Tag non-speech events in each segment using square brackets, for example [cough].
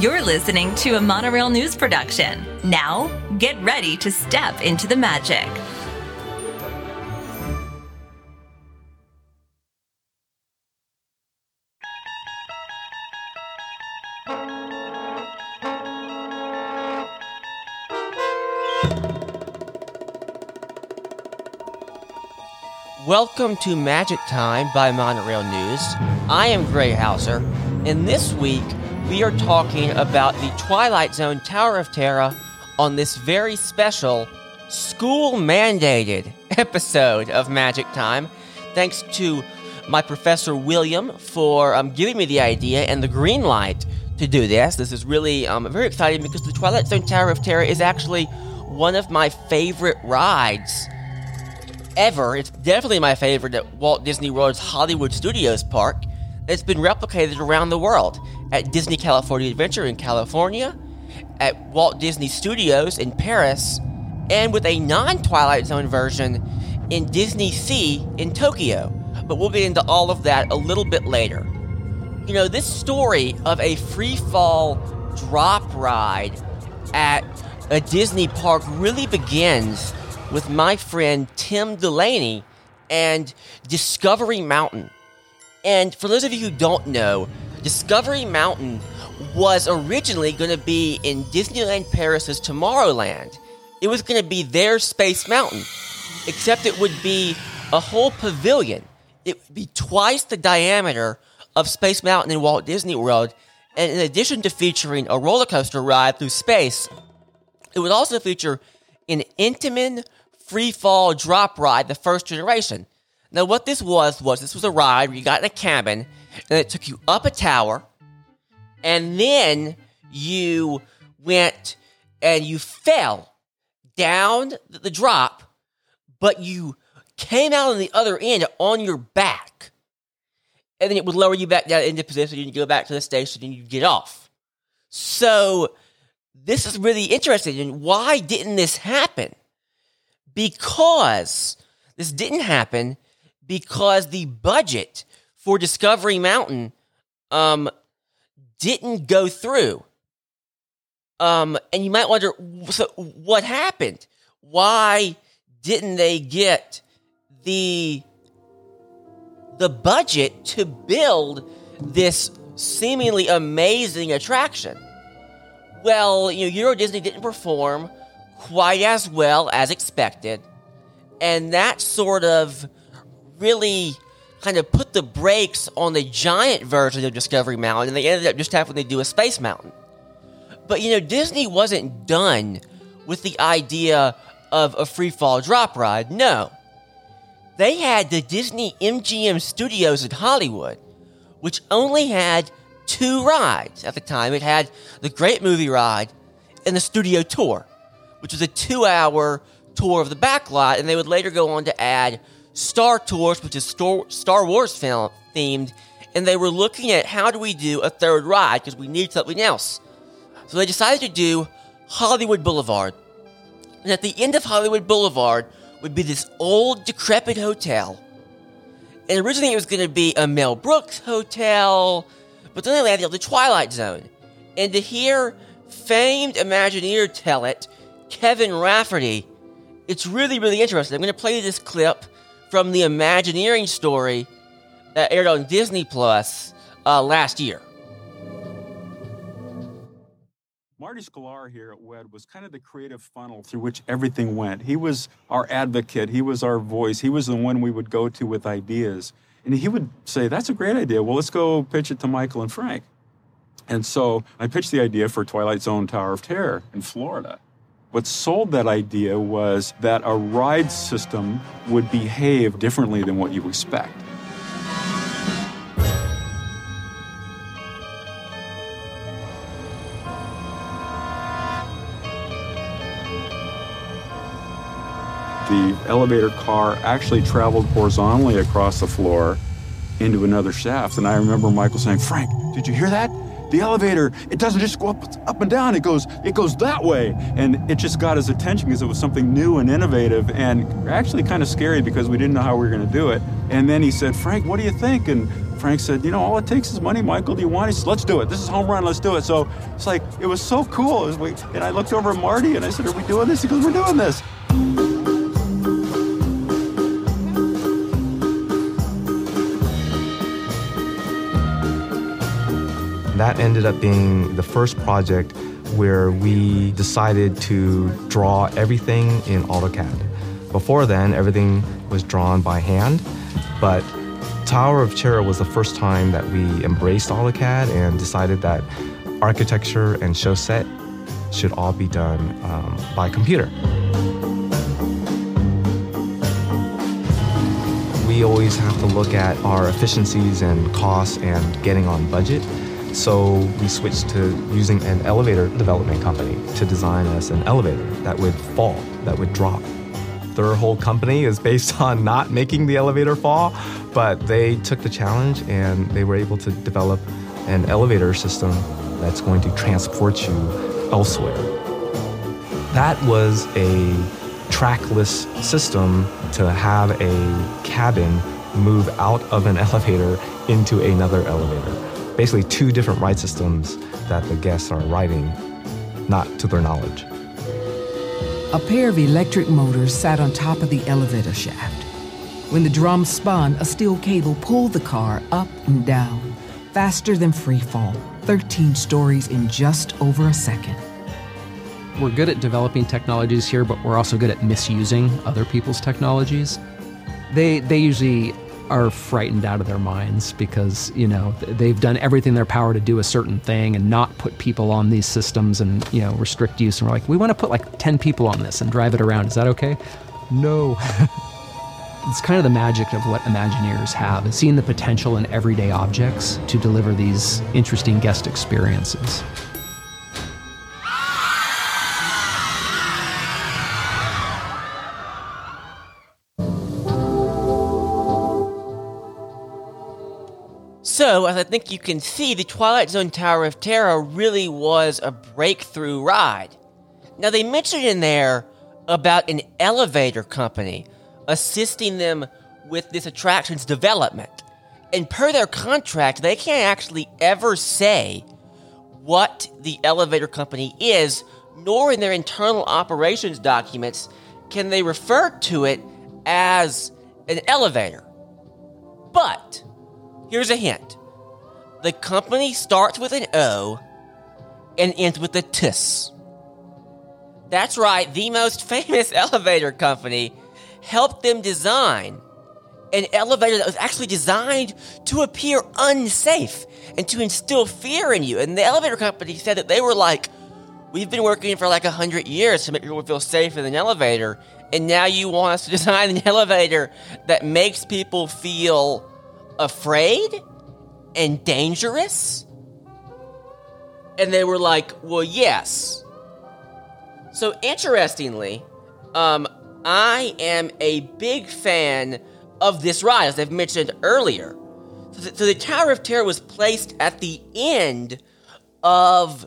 You're listening to a Monorail News production. Now, get ready to step into the magic. Welcome to Magic Time by Monorail News. I am Gray Hauser, and this week we are talking about the Twilight Zone Tower of Terror on this very special school mandated [laughs] episode of Magic Time. Thanks to my professor William for um, giving me the idea and the green light to do this. This is really um, very exciting because the Twilight Zone Tower of Terror is actually one of my favorite rides ever. It's definitely my favorite at Walt Disney World's Hollywood Studios Park. It's been replicated around the world at Disney California Adventure in California, at Walt Disney Studios in Paris, and with a non Twilight Zone version in Disney Sea in Tokyo. But we'll get into all of that a little bit later. You know, this story of a free fall drop ride at a Disney park really begins with my friend Tim Delaney and Discovery Mountain. And for those of you who don't know, Discovery Mountain was originally going to be in Disneyland Paris's Tomorrowland. It was going to be their Space Mountain, except it would be a whole pavilion. It would be twice the diameter of Space Mountain in Walt Disney World, and in addition to featuring a roller coaster ride through space, it would also feature an Intamin free fall drop ride, the first generation. Now, what this was was this was a ride where you got in a cabin and it took you up a tower, and then you went and you fell down the drop, but you came out on the other end on your back. And then it would lower you back down into position, and you go back to the station and you get off. So, this is really interesting. And why didn't this happen? Because this didn't happen because the budget for Discovery Mountain um, didn't go through. Um, and you might wonder, so what happened? Why didn't they get the the budget to build this seemingly amazing attraction? Well, you know, Euro Disney didn't perform quite as well as expected, and that sort of really kind of put the brakes on the giant version of Discovery Mountain, and they ended up just having to do a Space Mountain. But you know, Disney wasn't done with the idea of a free fall drop ride. No. They had the Disney MGM Studios in Hollywood, which only had two rides at the time. It had the Great Movie Ride and the Studio Tour, which was a two hour tour of the backlot, and they would later go on to add Star Tours, which is Star Wars film themed, and they were looking at how do we do a third ride because we need something else. So they decided to do Hollywood Boulevard. And at the end of Hollywood Boulevard would be this old, decrepit hotel. And originally it was going to be a Mel Brooks hotel, but then they landed on the Twilight Zone. And to hear famed Imagineer tell it, Kevin Rafferty, it's really, really interesting. I'm going to play this clip from the Imagineering story that aired on Disney Plus uh, last year. Marty Sklar here at WED was kind of the creative funnel through which everything went. He was our advocate, he was our voice, he was the one we would go to with ideas. And he would say, That's a great idea. Well, let's go pitch it to Michael and Frank. And so I pitched the idea for Twilight Zone Tower of Terror in Florida. What sold that idea was that a ride system would behave differently than what you expect. The elevator car actually traveled horizontally across the floor into another shaft. And I remember Michael saying, Frank, did you hear that? The elevator it doesn't just go up up and down it goes it goes that way and it just got his attention because it was something new and innovative and actually kind of scary because we didn't know how we were going to do it and then he said frank what do you think and Frank said, you know, all it takes is money, Michael. Do you want it? He said, let's do it. This is home run. Let's do it. So it's like, it was so cool. Was, and I looked over at Marty and I said, are we doing this? He goes, we're doing this. That ended up being the first project where we decided to draw everything in AutoCAD. Before then, everything was drawn by hand, but Tower of Terror was the first time that we embraced AutoCAD and decided that architecture and show set should all be done um, by computer. We always have to look at our efficiencies and costs and getting on budget. So we switched to using an elevator development company to design us an elevator that would fall, that would drop. Their whole company is based [laughs] on not making the elevator fall, but they took the challenge and they were able to develop an elevator system that's going to transport you elsewhere. That was a trackless system to have a cabin move out of an [laughs] elevator into another elevator basically two different ride systems that the guests are riding, not to their knowledge. A pair of electric motors sat on top of the elevator shaft. When the drum spun, a steel cable pulled the car up and down, faster than free fall, 13 stories in just over a second. We're good at developing technologies here, but we're also good at misusing other people's technologies. They, they usually are frightened out of their minds because you know they've done everything in their power to do a certain thing and not put people on these systems and you know restrict use. And we're like we want to put like 10 people on this and drive it around. Is that okay? No. [laughs] It's kind of the magic of what imagineers have is seeing the potential in everyday objects to deliver these interesting guest experiences So, as I think you can see, the Twilight Zone Tower of Terror really was a breakthrough ride. Now, they mentioned in there about an elevator company assisting them with this attraction's development. And per their contract, they can't actually ever say what the elevator company is, nor in their internal operations documents can they refer to it as an elevator. But Here's a hint the company starts with an O and ends with a TIS. That's right, the most famous [laughs] elevator company helped them design an elevator that was actually designed to appear unsafe and to instill fear in you. And the elevator company said that they were like, We've been working for like a hundred years to make people feel safe in an elevator, and now you want us to [laughs] design an elevator that makes people feel afraid and dangerous? And they were like, well, yes. So, interestingly, um, I am a big fan of this ride, as I've mentioned earlier. So the, so the Tower of Terror was placed at the end of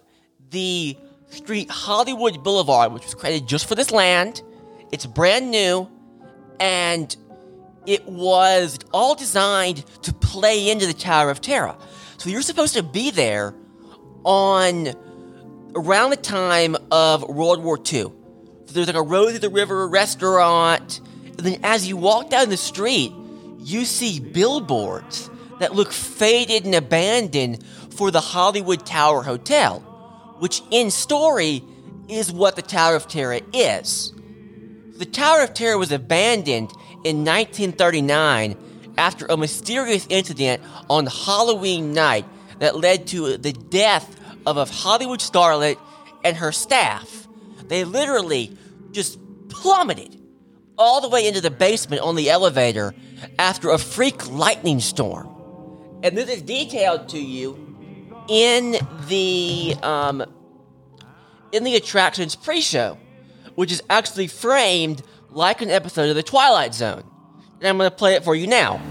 the street Hollywood Boulevard, which was created just for this land. It's brand new, and it was all designed to play into the Tower of Terror. So you're supposed to be there on around the time of World War II. So there's like a road to the river restaurant. And then as you walk down the street, you see billboards that look faded and abandoned for the Hollywood Tower Hotel, which in story is what the Tower of Terror is. The Tower of Terror was abandoned in 1939 after a mysterious incident on Halloween night that led to the death of a Hollywood starlet and her staff. They literally just plummeted all the way into the basement on the elevator after a freak lightning storm. And this is detailed to you in the um, in the attractions pre-show, which is actually framed like an episode of The Twilight Zone. And I'm going to play it for you now.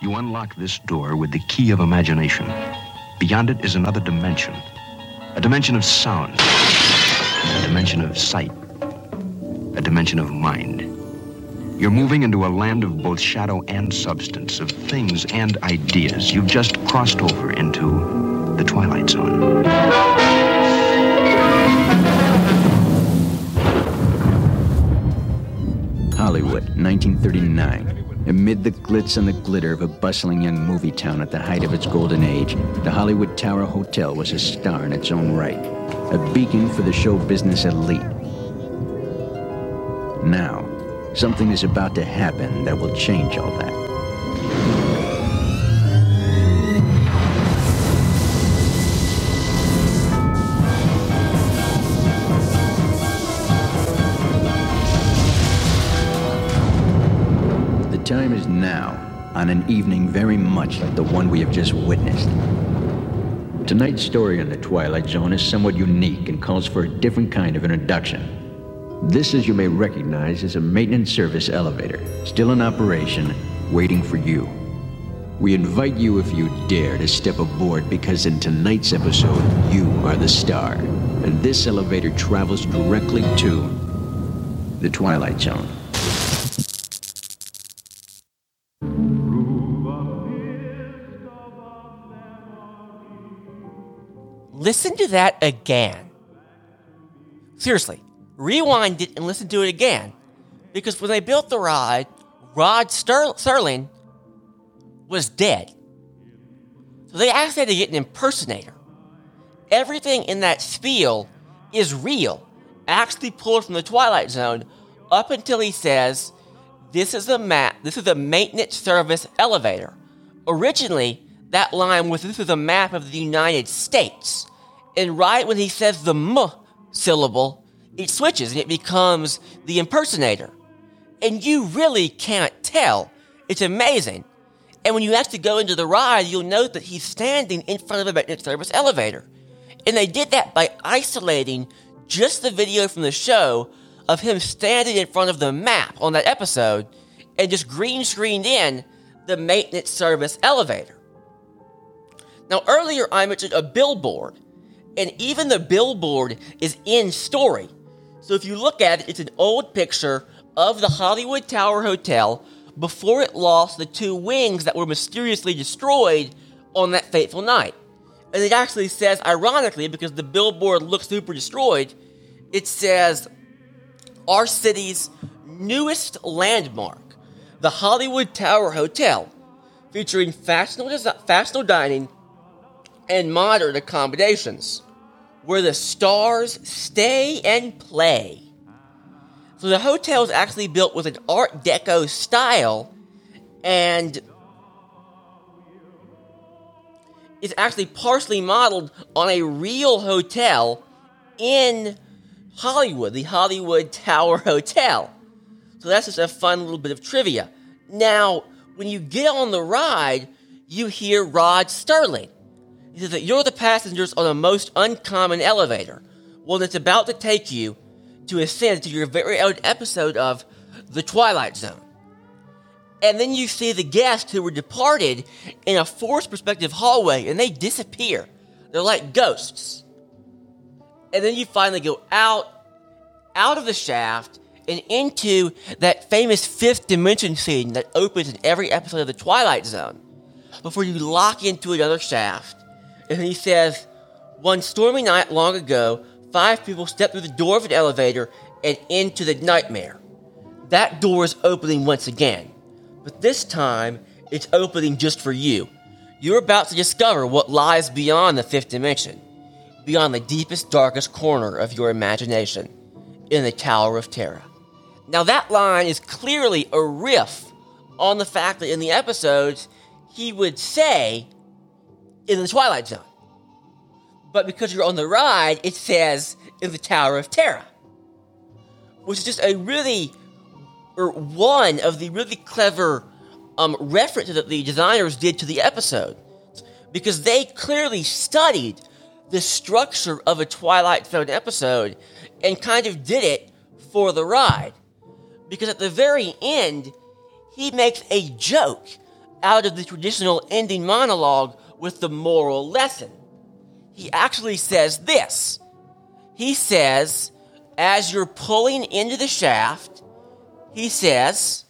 You unlock this door with the key of imagination. Beyond it is another dimension. A dimension of sound. A dimension of sight. A dimension of mind. You're moving into a land of both shadow and substance, of things and ideas. You've just crossed over into the Twilight Zone. Hollywood, 1939. Amid the glitz and the glitter of a bustling young movie town at the height of its golden age, the Hollywood Tower Hotel was a star in its own right, a beacon for the show business elite. Now, something is about to happen that will change all that. Time is now, on an evening very much like the one we have just witnessed. Tonight's story on the Twilight Zone is somewhat unique and calls for a different kind of introduction. This, as you may recognize, is a maintenance service elevator, still in operation, waiting for you. We invite you, if you dare, to step aboard because in tonight's episode, you are the star. And this elevator travels directly to the Twilight Zone. Listen to that again. Seriously, rewind it and listen to it again. Because when they built the ride, Rod Ster- Serling was dead. So they actually had to get an impersonator. Everything in that spiel is real, actually pulled from the Twilight Zone up until he says, This is a map, this is a maintenance service elevator. Originally, that line was this is a map of the United States. And right when he says the m syllable, it switches and it becomes the impersonator. And you really can't tell. It's amazing. And when you actually go into the ride, you'll note that he's standing in front of a maintenance service elevator. And they did that by isolating just the video from the show of him standing in front of the map on that episode and just green screened in the maintenance service elevator. Now, earlier I mentioned a billboard, and even the billboard is in story. So if you look at it, it's an old picture of the Hollywood Tower Hotel before it lost the two wings that were mysteriously destroyed on that fateful night. And it actually says, ironically, because the billboard looks super destroyed, it says, Our city's newest landmark, the Hollywood Tower Hotel, featuring fashionable, fashionable dining and modern accommodations, where the stars stay and play. So the hotel is actually built with an Art Deco style, and it's actually partially modeled on a real hotel in Hollywood, the Hollywood Tower [laughs] Hotel. So that's just a fun little bit of trivia. Now, when you get on the ride, you hear Rod Serling. He says that you're the passengers on the most uncommon elevator. one that's about to take you to ascend to your very own episode of The Twilight Zone. And then you see the guests who were departed in a forced perspective hallway and they disappear. They're like ghosts. And then you finally go out, out of the shaft and into that famous fifth dimension scene that opens in every episode of The Twilight Zone before you lock into another shaft. And he says, One stormy night long ago, five people stepped through the door of an elevator and into the nightmare. That door is opening once again, but this time it's opening just for you. You're about to discover what lies beyond the fifth dimension, beyond the deepest, darkest corner of your imagination, in the Tower of Terror. Now, that line is clearly a riff on the fact that in the episodes, he would say, in the Twilight Zone. But because you're on the ride, it says in the Tower of Terror. Which is just a really, or one of the really clever um, references that the designers did to the episode. Because they clearly studied the structure of a Twilight Zone episode and kind of did it for the ride. Because at the very end, he makes a joke out of the traditional ending monologue with the moral lesson. He actually says this. He says, as you're pulling into the shaft, he says.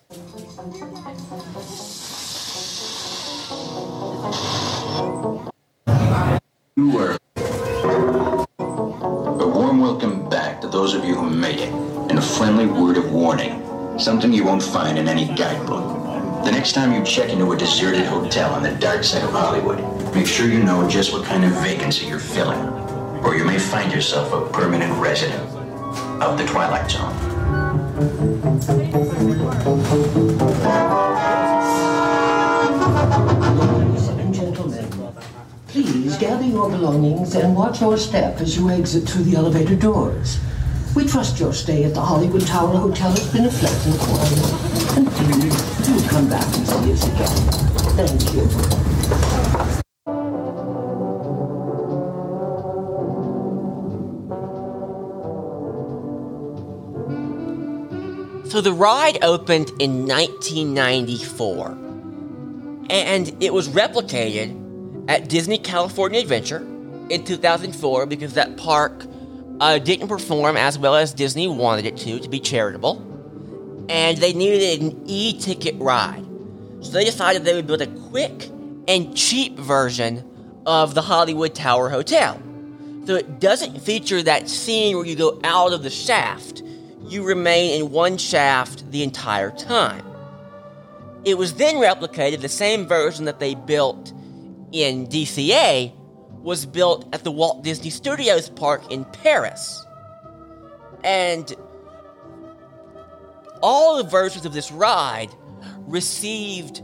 A warm welcome back to those of you who made it, and a friendly word of warning. Something you won't find in any guidebook. The next time you check into a deserted hotel on the dark side of Hollywood, make sure you know just what kind of vacancy you're filling, or you may find yourself a permanent resident of the Twilight Zone. Ladies and gentlemen, please gather your belongings and watch your step as you exit through the elevator doors. We trust your stay at the Hollywood Tower Hotel has been a pleasant one. And please do come back and see us again. Thank you. So the ride opened in 1994, and it was replicated at Disney California Adventure in 2004 because that park uh, didn't perform as well as Disney wanted it to, to be charitable, and they needed an e-ticket ride. So they decided they would build a quick and cheap version of the Hollywood Tower Hotel. So it doesn't feature that scene where you go out of the shaft. You remain in one shaft the entire time. It was then replicated, the same version that they built in DCA was built at the Walt Disney Studios Park in Paris. And all the versions of this ride received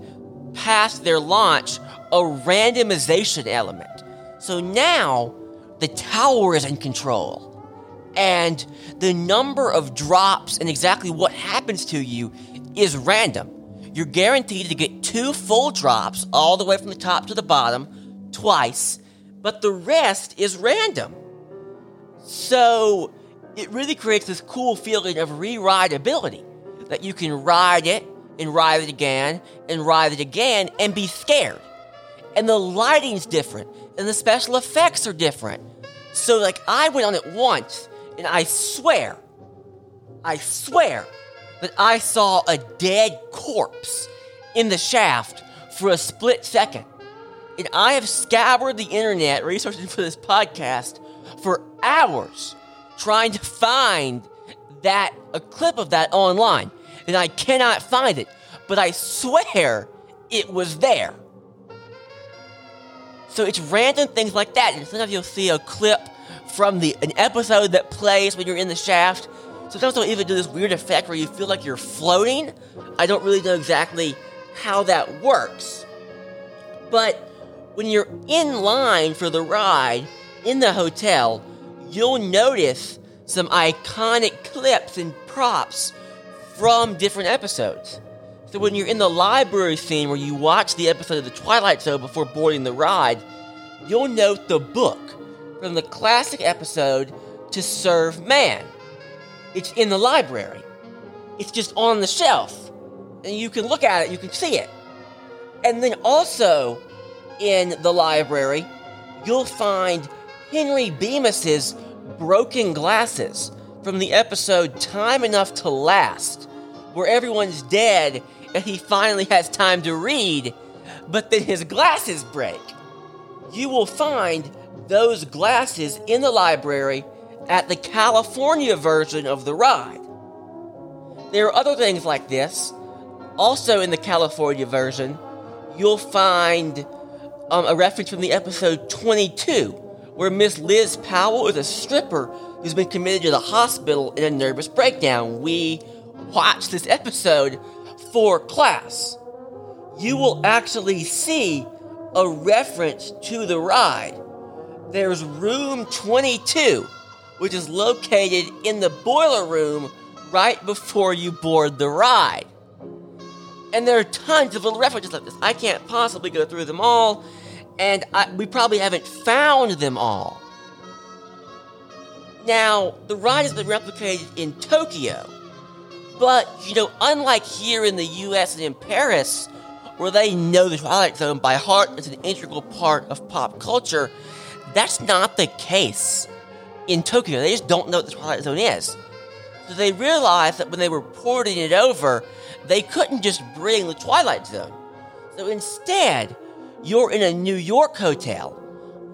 past their launch a randomization element. So now the tower is in control. And the number of drops and exactly what happens to you is random. You're guaranteed to get two full drops all the way from the top to the bottom twice, but the rest is random. So it really creates this cool feeling of re rideability that you can ride it and ride it again and ride it again and be scared. And the lighting's different and the special effects are different. So, like, I went on it once and I swear, I swear that I saw a dead corpse in the shaft for a split second. And I have scoured the internet researching for this podcast for hours trying to find that a clip of that online. And I cannot find it, but I swear it was there. So it's random things like that. And sometimes you'll see a clip from the an episode that plays when you're in the shaft. Sometimes they'll even do this weird effect where you feel like you're floating. I don't really know exactly how that works. But when you're in line for the ride in the hotel, you'll notice some iconic clips and props from different episodes. So when you're in the library scene where you watch the episode of The Twilight Zone before boarding the ride, you'll note the book from the classic episode To Serve Man. It's in the library. It's just on the shelf. And you can look at it, you can see it. And then also in the library, you'll find Henry Bemis's broken glasses from the episode Time Enough at Last, where everyone's dead and he finally has time to read, but then his glasses break. You will find those glasses in the library at the California version of the ride. There are other things like this. Also, in the California version, you'll find um, a reference from the episode 22, where Miss Liz Powell is a stripper who's been committed to the hospital in a nervous breakdown. We watched this episode for class. You will actually see a reference to the ride. There's room 22, which is located in the boiler room right before you board the ride. And there are tons of little references like this. I can't possibly go through them all, and I, we probably haven't found them all. Now, the ride has been replicated in Tokyo, but, you know, unlike here in the US and in Paris, where they know the Twilight Zone by heart as an integral part of pop culture, that's not the case in Tokyo. They just don't know what the Twilight Zone is. So they realized that when they were porting it over, they couldn't just bring the Twilight Zone. So instead, you're in a New York hotel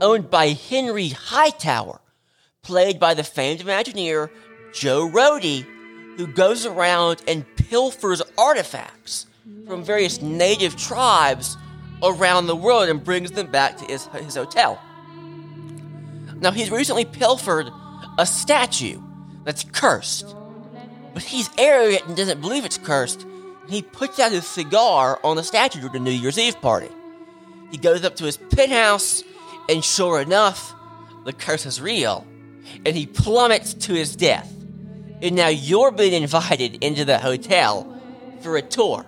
owned by Henry Hightower, played by the famed Imagineer Joe Rohde, who goes around and pilfers artifacts from various native tribes around the world and brings them back to his, his hotel. Now, he's recently pilfered a statue that's cursed, but he's arrogant and doesn't believe it's cursed. He puts out his cigar on the statue during the New Year's Eve party. He goes up to his penthouse, and sure enough, the curse is real, and he plummets to his death. And now you're being invited into the hotel for a tour.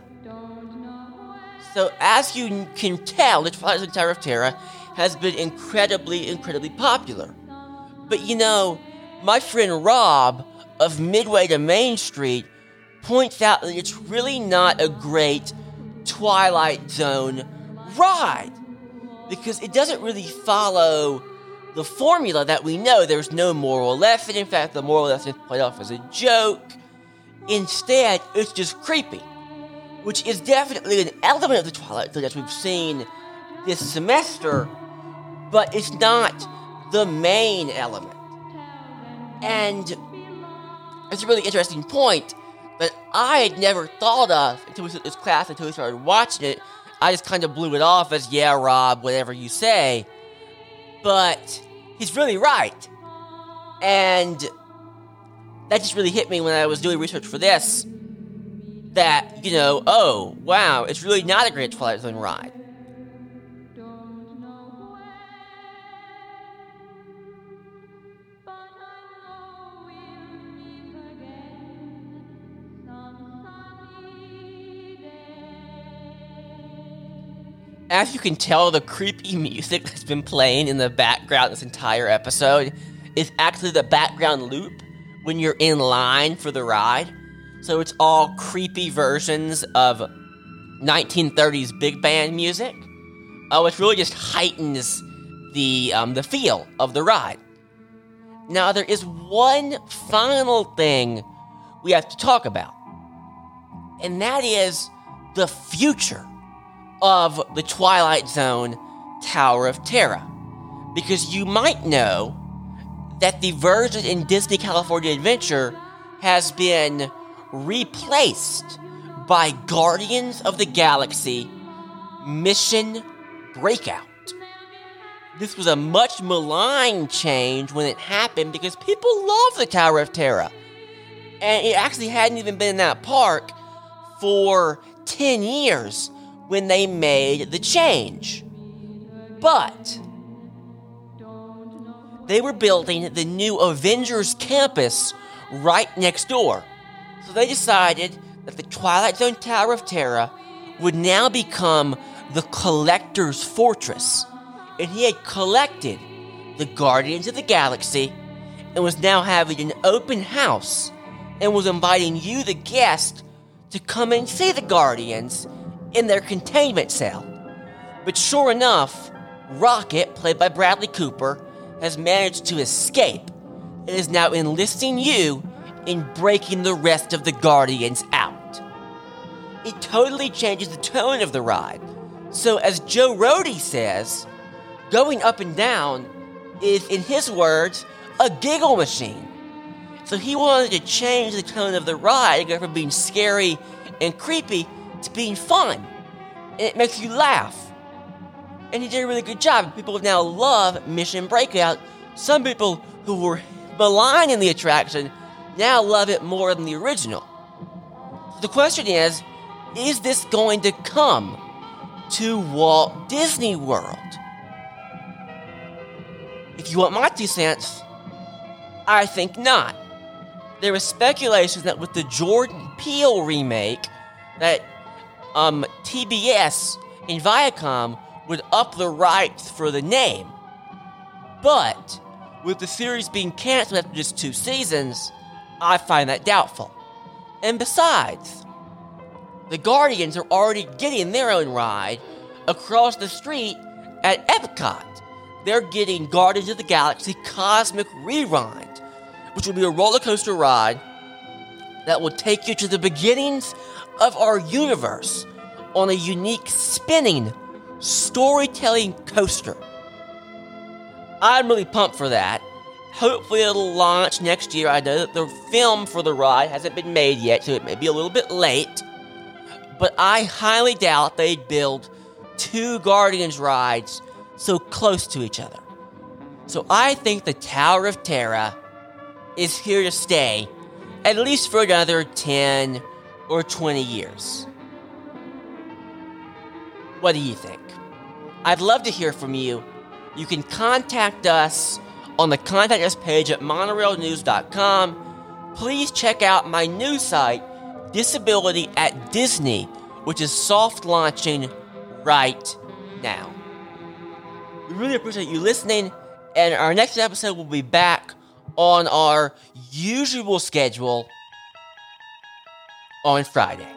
So, as you can tell, the Twilight Zone Tower of Terror has been incredibly, incredibly popular. But you know, my friend Rob of Midway to Main Street points out that it's really not a great Twilight Zone ride because it doesn't really follow the formula that we know. There's no moral lesson. In fact, the moral lesson is played off as a joke. Instead, it's just creepy which is definitely an element of the Twilight Zone as we've seen this semester, but it's not the main element. And it's a really interesting point that I had never thought of until we took this class, until we started watching it. I just kind of blew it off as, yeah, Rob, whatever you say. But he's really right. And that just really hit me when I was doing research for this that, you know, oh, wow, it's really not a great Twilight Zone ride. As you can tell, the creepy music that's been playing in the background this entire episode is actually the background loop when you're in line for the ride. So it's all creepy versions of 1930s big band music. Oh, it really just heightens the um, the feel of the ride. Now there is one final thing we have to talk about, and that is the future of the Twilight Zone Tower of Terror. Because you might know that the version in Disney California Adventure has been replaced by Guardians of the Galaxy Mission Breakout. This was a much maligned change when it happened because people love the Tower of Terror. And it actually hadn't even been in that park for 10 years when they made the change. But they were building the new Avengers campus right next door. So they decided that the Twilight Zone Tower of Terror would now become the Collector's Fortress. And he had collected the Guardians of the Galaxy and was now having an open house and was inviting you, the guest, to come and see the Guardians in their containment cell. But sure enough, Rocket, played by Bradley Cooper, has managed to escape and is now enlisting you in breaking the rest of the Guardians out. It totally changes the tone of the ride. So, as Joe Rohde says, going up and down is, in his words, a giggle machine. So, he wanted to change the tone of the ride go from being scary and creepy to being fun. And it makes you laugh. And he did a really good job. People now love Mission Breakout. Some people who were maligning the attraction now love it more than the original. The question is is this going to come to Walt Disney World? If you want my two cents, I think not. There was speculation that with the Jordan Peele remake, that um, CBS and Viacom would up the rights for the name. But with the series being canceled after just two seasons, I find that doubtful. And besides, the Guardians are already getting their own ride across the street at Epcot. They're getting Guardians of the Galaxy Cosmic Rewind, which will be a roller coaster ride that will take you to the beginnings of our universe on a unique spinning storytelling coaster. I'm really pumped for that. Hopefully, it'll launch next year. I know that the film for the ride hasn't been made yet, so it may be a little bit late. But I highly doubt they'd build two Guardians rides so close to each other. So I think the Tower of Terror is here to stay, at least for another 10 or 20 years. What do you think? I'd love to hear from you. You can contact us on the contact us page at monorailnews.com. Please check out my new site, Disability at Disney, which is soft launching right now. We really appreciate you listening, and our next episode will be back on our usual schedule on Friday.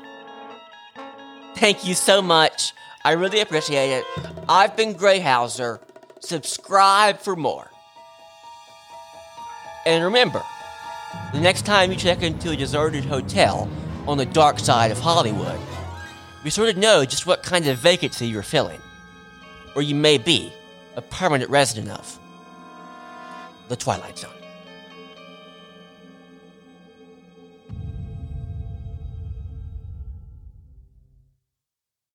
Thank you so much. I really appreciate it. I've been Gray Hauser. Subscribe for more. And remember, the next time you check into a deserted hotel on the dark side of Hollywood, you sort of know just what kind of vacancy you're filling, or you may be a permanent resident of the Twilight Zone.